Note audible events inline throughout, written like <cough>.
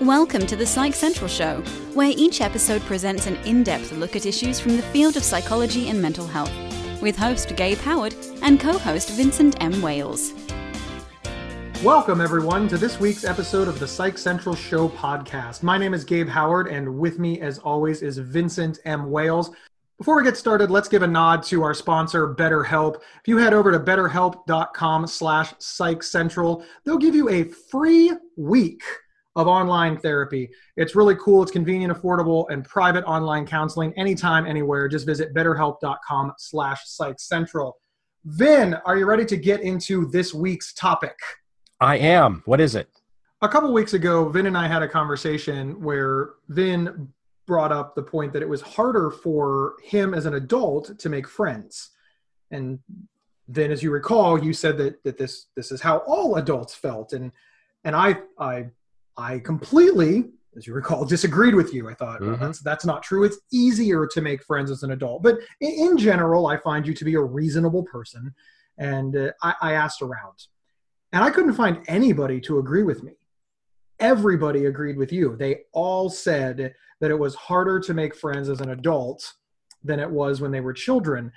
Welcome to the Psych Central Show, where each episode presents an in depth look at issues from the field of psychology and mental health, with host Gabe Howard and co host Vincent M. Wales. Welcome, everyone, to this week's episode of the Psych Central Show podcast. My name is Gabe Howard, and with me, as always, is Vincent M. Wales. Before we get started, let's give a nod to our sponsor, BetterHelp. If you head over to betterhelp.com slash psychcentral, they'll give you a free week of online therapy. It's really cool. It's convenient, affordable, and private online counseling anytime, anywhere. Just visit betterhelp.com slash psychcentral. Vin, are you ready to get into this week's topic? I am. What is it? A couple weeks ago, Vin and I had a conversation where Vin brought up the point that it was harder for him as an adult to make friends. And then as you recall, you said that, that this this is how all adults felt. And and I I I completely, as you recall, disagreed with you. I thought mm-hmm. well, that's that's not true. It's easier to make friends as an adult, but in, in general, I find you to be a reasonable person. And uh, I, I asked around, and I couldn't find anybody to agree with me. Everybody agreed with you. They all said that it was harder to make friends as an adult than it was when they were children.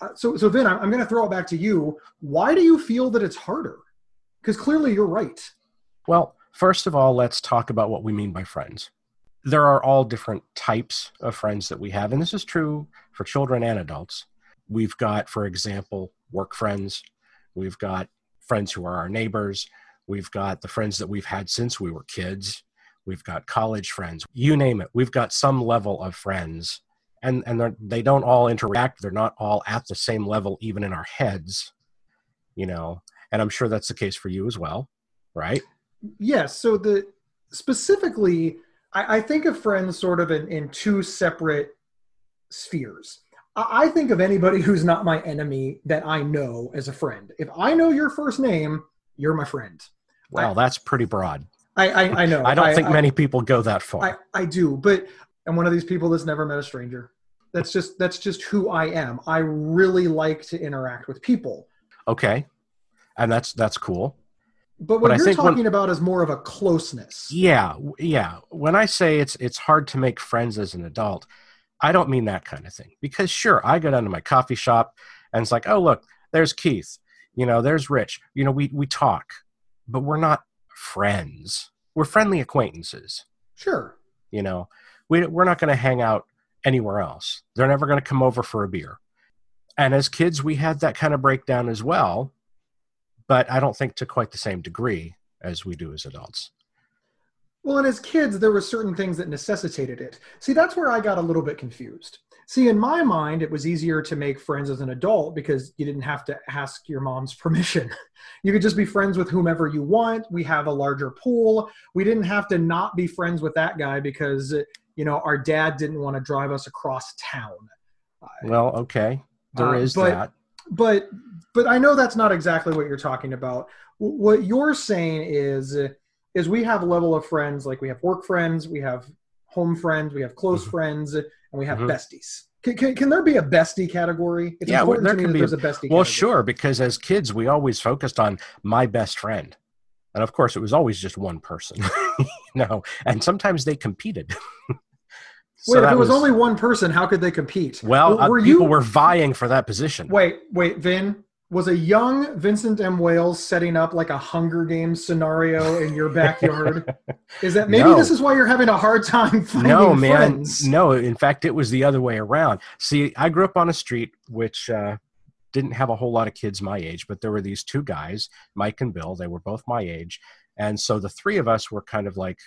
Uh, so, so Vin, I'm, I'm going to throw it back to you. Why do you feel that it's harder? Because clearly you're right. Well, First of all, let's talk about what we mean by friends. There are all different types of friends that we have, and this is true for children and adults. We've got, for example, work friends. We've got friends who are our neighbors. We've got the friends that we've had since we were kids. We've got college friends. You name it. We've got some level of friends. And, and they don't all interact. They're not all at the same level, even in our heads, you know. And I'm sure that's the case for you as well, right? Yes. So the specifically, I, I think of friends sort of in, in two separate spheres. I, I think of anybody who's not my enemy that I know as a friend. If I know your first name, you're my friend. Wow, I, that's pretty broad. I, I, I know. I don't think many people go that far. I, I do, but I'm one of these people that's never met a stranger. That's just that's just who I am. I really like to interact with people. Okay, and that's that's cool. But what but you're talking when, about is more of a closeness. Yeah, yeah. When I say it's it's hard to make friends as an adult, I don't mean that kind of thing. Because sure, I go down to my coffee shop and it's like, oh look, there's Keith. You know, there's Rich. You know, we we talk, but we're not friends. We're friendly acquaintances. Sure. You know, we we're not going to hang out anywhere else. They're never going to come over for a beer. And as kids, we had that kind of breakdown as well but I don't think to quite the same degree as we do as adults. Well, and as kids, there were certain things that necessitated it. See, that's where I got a little bit confused. See, in my mind, it was easier to make friends as an adult because you didn't have to ask your mom's <laughs> permission. You could just be friends with whomever you want. We have a larger pool. We didn't have to not be friends with that guy because, you know, our dad didn't want to drive us across town. Well, okay. there uh, is but, that but but I know that's not exactly what you're talking about. What you're saying is is we have a level of friends like we have work friends, we have home friends, we have close mm-hmm. friends, and we have mm-hmm. besties. Can, can, can, there be a bestie category? It's yeah, well, there can be. A, a bestie. Well, category. sure, because as kids we always focused on my best friend, and of course it was always just one person, <laughs> you know, and sometimes they competed. <laughs> Wait, if it was, was, only one person, how could they compete? Well, uh, were uh, people you, were vying for that position. Wait, wait, Vin, was a young Vincent M. Wales setting up like a Hunger Games scenario in your backyard? <laughs> is that maybe no. this is why you're having a hard time <laughs> finding No, man. Friends? No, in fact, it was the other way around. See, I grew up on a street which uh, didn't have a whole lot of kids my age, but there were these two guys, Mike and Bill. They were both my age. And so the three of us were kind of like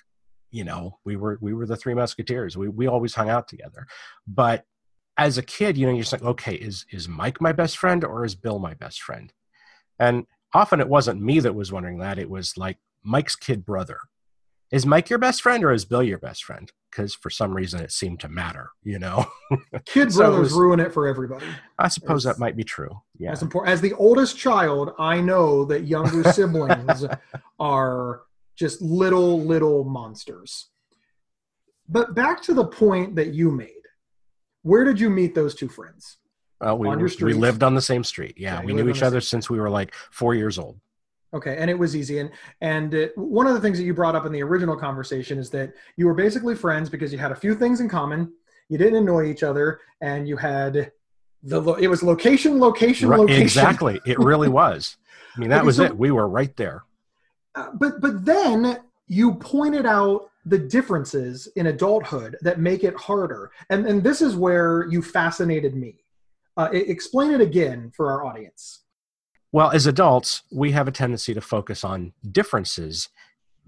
you know we were we were the three musketeers we we always hung out together but as a kid you know you're just like okay is is mike my best friend or is bill my best friend? And often it wasn't me that was wondering that. It was like mike's kid brother. Is mike your best friend or is bill your best friend? Because for some reason it seemed to matter you know? <laughs> Kid so brothers was, ruin it for everybody. I suppose that might be true. Yeah. as, important, as the oldest child i know that younger <laughs> siblings are just little little monsters. But back to the point that you made where did you meet those two friends uh, we, we lived on the same street yeah, yeah we knew each other since we were like four years old Okay, and it was easy. And and uh, one of the things that you brought up in the original conversation is that you were basically friends because you had a few things in common. You didn't annoy each other, and you had the lo- it was location, location, Right, location. exactly. It really <laughs> was. I mean, that Okay, was so- it. We were right there. Uh, but but then you pointed out the differences in adulthood that make it harder, and and this is where you fascinated me. Uh, explain it again for our audience. Well, as adults, we have a tendency to focus on differences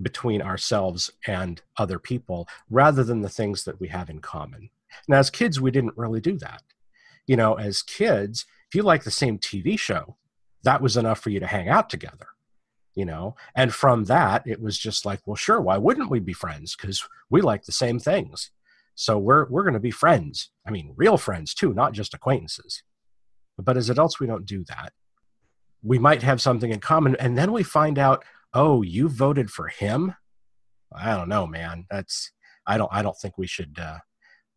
between ourselves and other people rather than the things that we have in common. And as kids, we didn't really do that. You know, as kids, if you like the same TV show, that was enough for you to hang out together. You know, and from that, it was just like, well, sure, why wouldn't we be friends? Because we like the same things. So we're we're going to be friends. I mean, real friends too, not just acquaintances. But as adults, we don't do that we might have something in common and then we find out oh you voted for him i don't know man that's i don't i don't think we should uh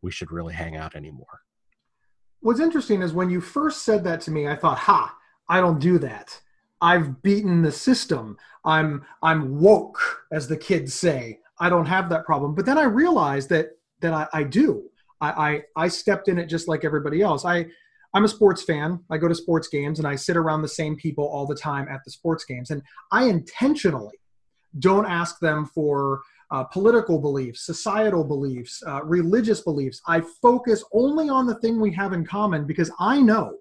we should really hang out anymore What's interesting is when you first said that to me, I thought, "Ha, I don't do that. I've beaten the system. I'm I'm woke, as the kids say. I don't have that problem." But then I realized that that I, I do. I, I I stepped in it just like everybody else. I I'm a sports fan. I go to sports games and I sit around the same people all the time at the sports games, and I intentionally don't ask them for uh, political beliefs, societal beliefs, uh, religious beliefs. I focus only on the thing we have in common because I know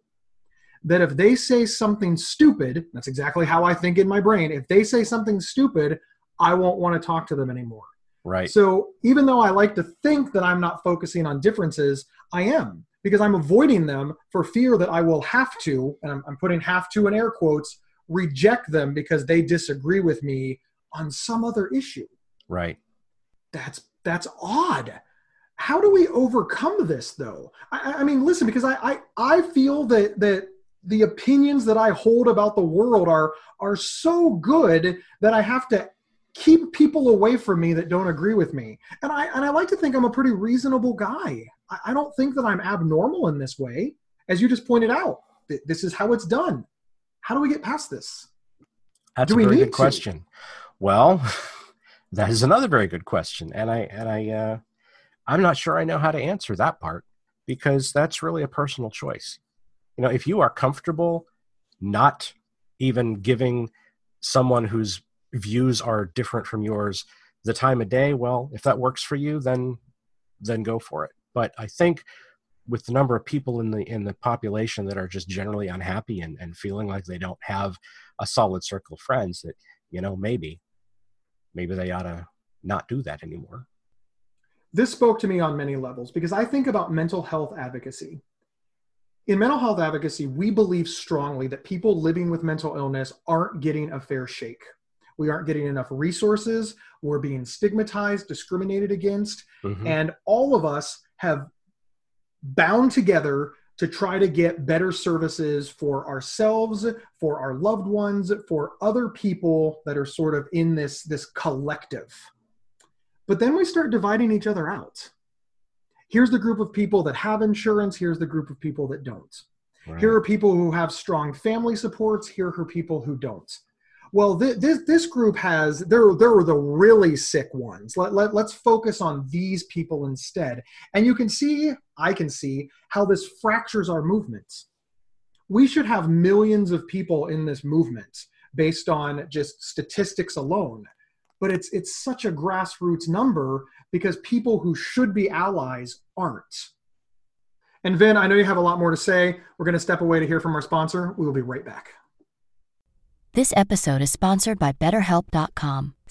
that if they say something stupid, that's exactly how I think in my brain. If they say something stupid, I won't want to talk to them anymore. right So even though I like to think that I'm not focusing on differences, I am because I'm avoiding them for fear that I will have to, and I'm, I'm putting have to in air quotes, reject them because they disagree with me on some other issue right that's that's odd how do we overcome this though i, I mean listen because I, I i feel that that the opinions that i hold about the world are are so good that i have to keep people away from me that don't agree with me. And i and i like to think i'm a pretty reasonable guy. I, I don't think that i'm abnormal in this way. As you just pointed out th- this is how it's done. How do we get past this? That's Do a very good to? question. Well <laughs> that is another very good question. And i and i uh i'm not sure i know how to answer that part because that's really a personal choice you know if you are comfortable not even giving someone whose views are different from yours the time of day well if that works for you then then go for it but i think with the number of people in the in the population that are just generally unhappy and, and feeling like they don't have a solid circle of friends that you know maybe maybe they ought to not do that anymore this spoke to me on many levels because I think about mental health advocacy. In mental health advocacy, we believe strongly that people living with mental illness aren't getting a fair shake. We aren't getting enough resources. We're being stigmatized, discriminated against, Mhm. and all of us have bound together to try to get better services for ourselves, for our loved ones, for other people that are sort of in this, this collective. But then we start dividing each other out. Here's the group of people that have insurance, here's the group of people that don't. Right. Here are people who have strong family supports. Here are people who don't. Well, th- this this group has they're they're the really sick ones. Let, let let's focus on these people instead. And you can see, I can see how this fractures our movements. We should have millions of people in this movement based on just statistics alone. But it's it's such a grassroots number because people who should be allies aren't. And Vin, I know you have a lot more to say. We're going to step away to hear from our sponsor. We will be right back. This episode is sponsored by BetterHelp.com.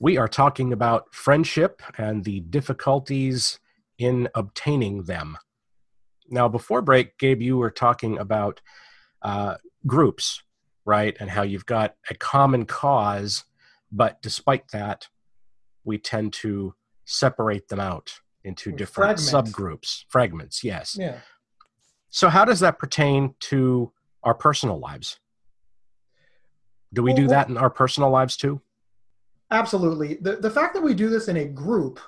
We are talking about friendship and the difficulties in obtaining them. Now, before break, Gabe, you were talking about uh, groups, right? And how you've got a common cause, but despite that, we tend to separate them out into different Fragment. subgroups, fragments, yes. Yeah. So, how does that pertain to our personal lives? Do we Well, do that in our personal lives too? Absolutely. The the fact that we do this in a group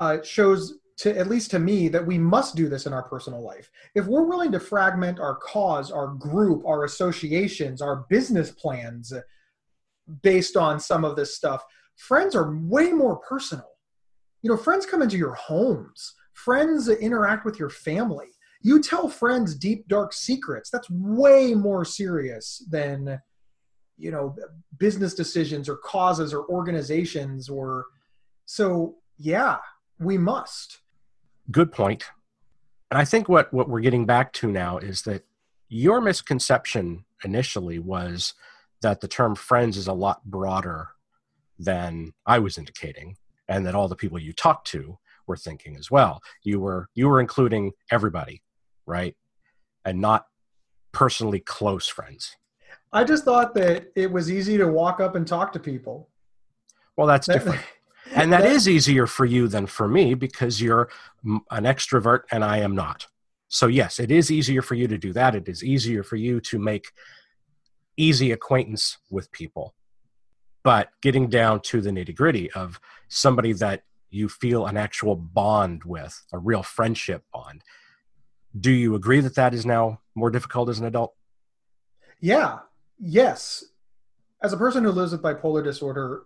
uh, shows to at least to me that we must do this in our personal life. If we're willing to fragment our cause, our group, our associations, our business plans based on some of this stuff, friends are way more personal. You know, friends come into your homes. Friends interact with your family. You tell friends deep dark secrets. That's way more serious than you know business decisions or causes or organizations or so yeah we must Good point. And I think what, what we're getting back to now is that your misconception initially was that the term friends is a lot broader than I was indicating, and that all the people you talked to were thinking as well. You were you were including everybody, right? And not personally close friends. I just thought that it was easy to walk up and talk to people Well, that's That- different. and that is easier for you than for me because you're an extrovert and I am not. So yes, it is easier for you to do that. It is easier for you to make easy acquaintance with people. But getting down to the nitty gritty of somebody that you feel an actual bond with, a real friendship bond, do you agree that that is now more difficult as an adult? yeah yes. As a person who lives with bipolar disorder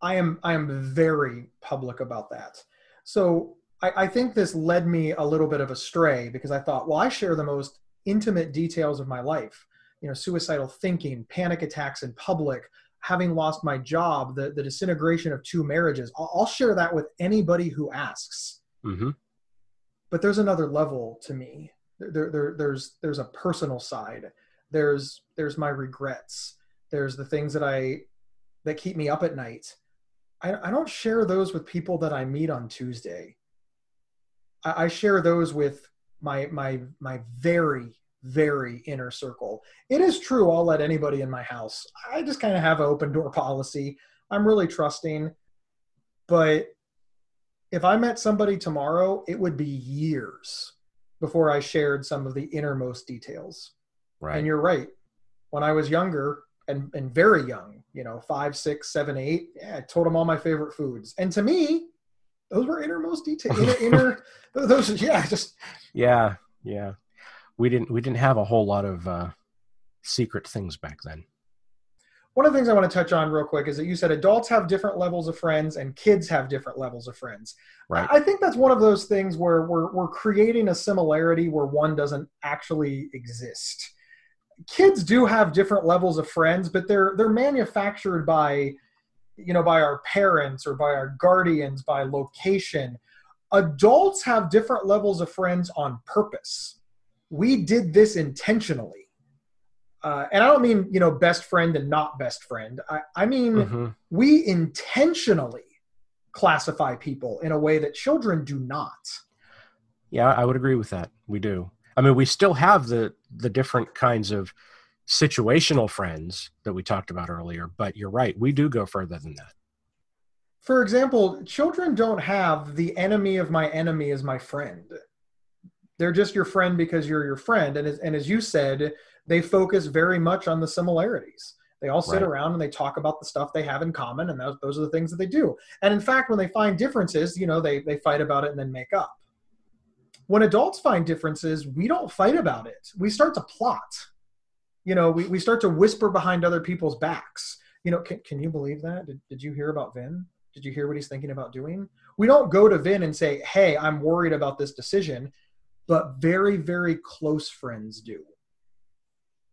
i am i am very public about that. So I, I think this led me a little bit of astray because i thought well i share the most intimate details of my life you know suicidal thinking panic attacks in public having lost my job the, the disintegration of two marriages. I'll, I'll share that with anybody who asks. Hmm but there's another level to me. There, there there's there's a personal side there's there's my regrets. There's the things that i that keep me up at night. I, I don't share those with people that i meet on tuesday. I, I share those with my my my very very inner circle. It is true i'll let anybody in my house. I just kind of have an open door policy. I'm really trusting. But if I met somebody tomorrow, it would be years before I shared some of the innermost details. Right. And you're right. When I was younger and, and very young, you know, five, six, seven, eight, yeah, I told them all my favorite foods. And to me, those were innermost details. Inner, <laughs> inner, those, yeah, just Yeah, yeah. We didn't we didn't have a whole lot of uh, secret things back then. one of the things I want to touch on real quick is that you said adults have different levels of friends and kids have different levels of friends. Right. I think that's one of those things where we're, we're creating a similarity where one doesn't actually exist. Kids do have different levels of friends, but they're they're manufactured by you know by our parents or by our guardians by location. Adults have different levels of friends on purpose. We did this intentionally. Uh, and I don't mean you know best friend and not best friend. I, I mean Mhm. we intentionally classify people in a way that children do not. Yeah, I would agree with that. We do. I mean, we still have the the different kinds of situational friends that we talked about earlier, but you're right. We do go further than that. For example, children don't have the enemy of my enemy is my friend. They're just your friend because you're your friend. And as, and as you said, they focus very much on the similarities. They all sit Right. around and they talk about the stuff they have in common, and those, those are the things that they do. And in fact, when they find differences, you know, they, they fight about it and then make up. When adults find differences, we don't fight about it. We start to plot. You know, we, we start to whisper behind other people's backs. You know, can, can you believe that? Did, did you hear about Vin? Did you hear what he's thinking about doing? We don't go to Vin and say, hey, I'm worried about this decision, but very, very close friends do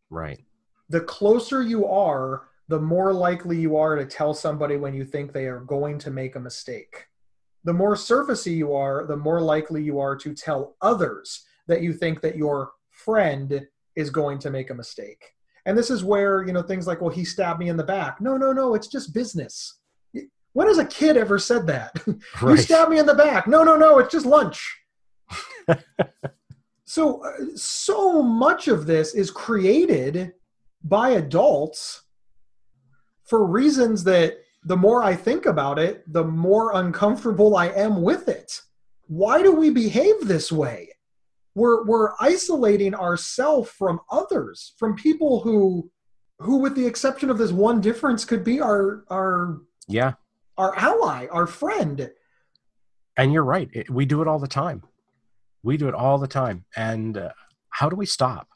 Right. the closer you are, the more likely you are to tell somebody when you think they are going to make a mistake. The more surfacey you are, the more likely you are to tell others that you think that your friend is going to make a mistake. And this is where, you know, things like, well, he stabbed me in the back. No, no, no, it's just business. When has a kid ever said that? <laughs> you stabbed me in the back. No, no, no, it's just lunch. <laughs> so, uh, so much of this is created by adults for reasons that the more I think about it, the more uncomfortable I am with it. Why do we behave this way? We're, we're isolating ourselves from others, from people who, who, with the exception of this one difference, could be our, our, Yeah. our ally, our friend. And you're right. It, we do it all the time. We do it all the time. And uh, how do we stop?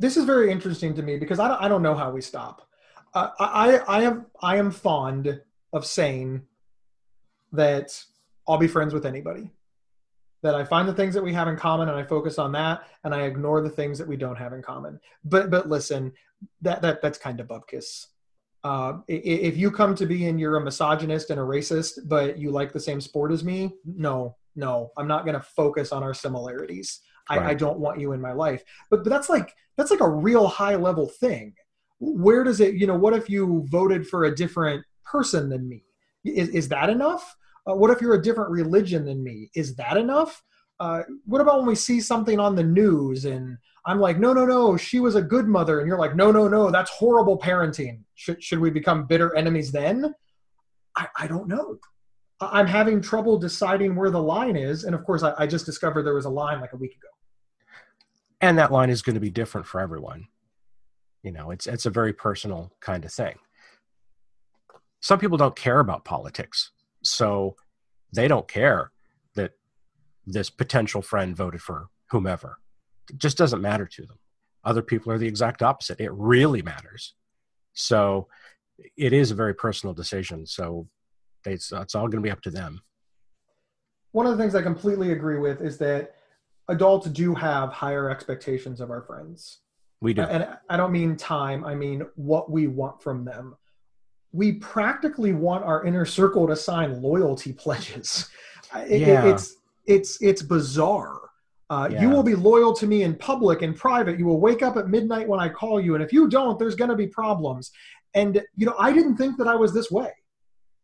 this is very interesting to me because I don't, I don't know how we stop. I, I am I am fond of saying that I'll be friends with anybody. That I find the things that we have in common and I focus on that, and I ignore the things that we don't have in common. But but listen, that that that's kind of bubkiss. Uh, if you come to be and you're a misogynist and a racist, but you like the same sport as me, no, no, I'm not going to focus on our similarities. I, I don't want you in my life. But but that's like that's like a real high level thing. Where does it? You know, what if you voted for a different person than me? Is is that enough? Uh, what if you're a different religion than me? Is that enough? Uh, what about when we see something on the news and I'm like, no, no, no, she was a good mother, and you're like, no, no, no, that's horrible parenting. Should should we become bitter enemies then? I, I don't know. I'm having trouble deciding where the line is, and of course, I, I just discovered there was a line like a week ago. and that line is going to be different for everyone you know it's it's a very personal kind of thing. Some people don't care about politics so they don't care that this potential friend voted for whomever. It just doesn't matter to them. Other people are the exact opposite. It really matters. So it is a very personal decision so it's, it's all going to be up to them. One of the things I completely agree with is that adults do have higher expectations of our friends. We do And I don't mean time, I mean what we want from them. We practically want our inner circle to sign loyalty pledges. <laughs> It- it- Yeah. it's it's it's bizarre. Uh, You will be loyal to me in public and private. You will wake up at midnight when I call you, and if you don't, there's going to be problems. And you know, I didn't think that I was this way.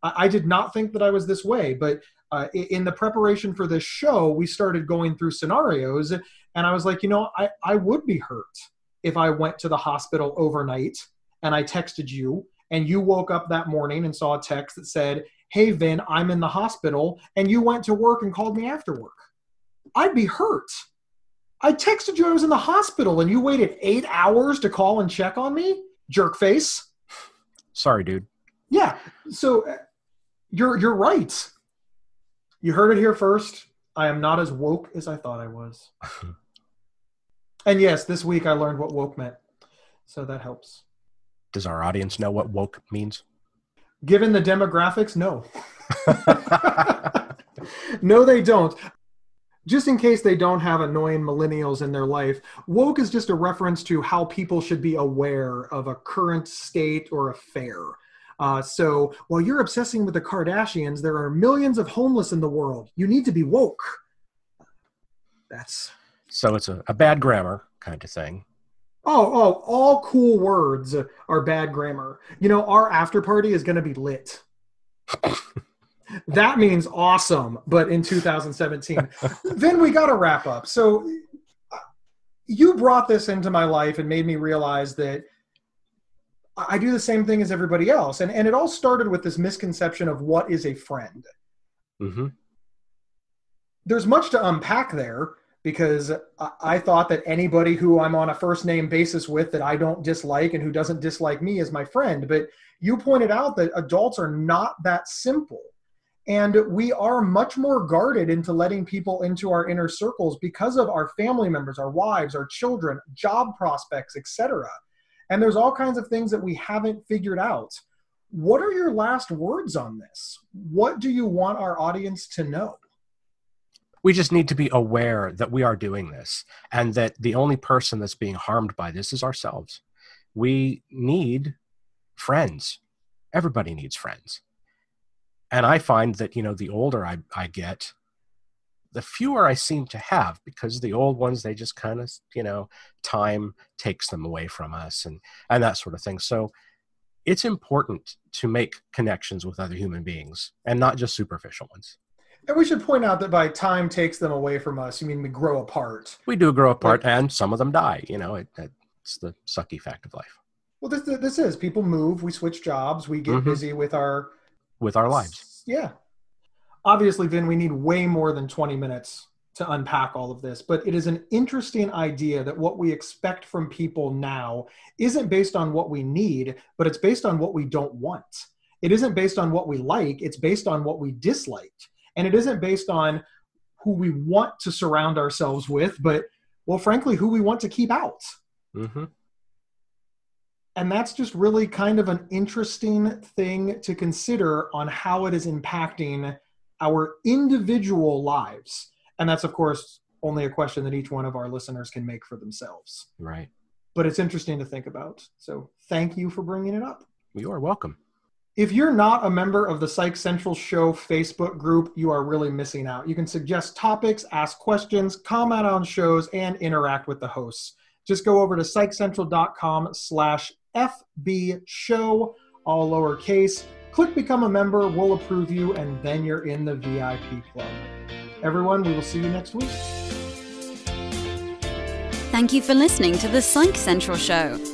I, I did not think that I was this way. But uh, in the preparation for this show, we started going through scenarios, and I was like, you know, I I would be hurt if I went to the hospital overnight and I texted you and you woke up that morning and saw a text that said, Hey, Vin, I'm in the hospital, and you went to work and called me after work. I'd be hurt. I texted you I was in the hospital and you waited eight hours to call and check on me? Jerk face. sorry dude Yeah. So uh, you're you're right. You heard it here first. I am not as woke as I thought I was. <laughs> and yes, this week I learned what woke meant. So that helps. does our audience know what woke means Given the demographics, no. <laughs> <laughs> no, they don't. Just in case they don't have annoying millennials in their life, woke is just a reference to how people should be aware of a current state or affair. Uh, so while you're obsessing with the Kardashians, there are millions of homeless in the world. You need to be woke. That's So it's a, a bad grammar kind of thing. Oh, oh, all cool words are bad grammar. You know, our after party is going to be lit. <laughs> that means awesome, but in 2017. <laughs> then we got to wrap up. So you brought this into my life and made me realize that I do the same thing as everybody else. And, and it all started with this misconception of what is a friend. hmm there's much to unpack there because I- thought that anybody who I'm on a first name basis with that I don't dislike and who doesn't dislike me is my friend. But you pointed out that adults are not that simple. And we are much more guarded into letting people into our inner circles because of our family members, our wives, our children, job prospects, etc. And there's all kinds of things that we haven't figured out. What are your last words on this? What do you want our audience to know? We just need to be aware that we are doing this and that the only person that's being harmed by this is ourselves. We need friends. Everybody needs friends. And I find that, you know, the older I, I get, the fewer I seem to have because the old ones, they just kind of, you know, time takes them away from us and, and that sort of thing. So it's important to make connections with other human beings and not just superficial ones. And we should point out that by time takes them away from us, you mean we grow apart. we do grow apart and some of them die you know it, it, It's the sucky fact of life. Well, this this is people move, we switch jobs, we get Mhm. busy with our With our lives. Yeah. Obviously, Vin, we need way more than 20 minutes to unpack all of this, but it is an interesting idea that what we expect from people now isn't based on what we need, but it's based on what we don't want. It isn't based on what we like, it's based on what we dislike. And it isn't based on who we want to surround ourselves with, but, well, frankly, who we want to keep out. Hmm and that's just really kind of an interesting thing to consider on how it is impacting our individual lives. And that's of course only a question that each one of our listeners can make for themselves. Right. but it's interesting to think about. So thank you for bringing it up. You are welcome. If you're not a member of the Psych Central Show Facebook group, you are really missing out. You can suggest topics, ask questions, comment on shows, and interact with the hosts. Just go over to psychcentral.com slash FB show, all lowercase. Click become a member, we'll approve you, and then you're in the VIP club. Everyone, we will see you next week. Thank you for listening to the Psych Central Show.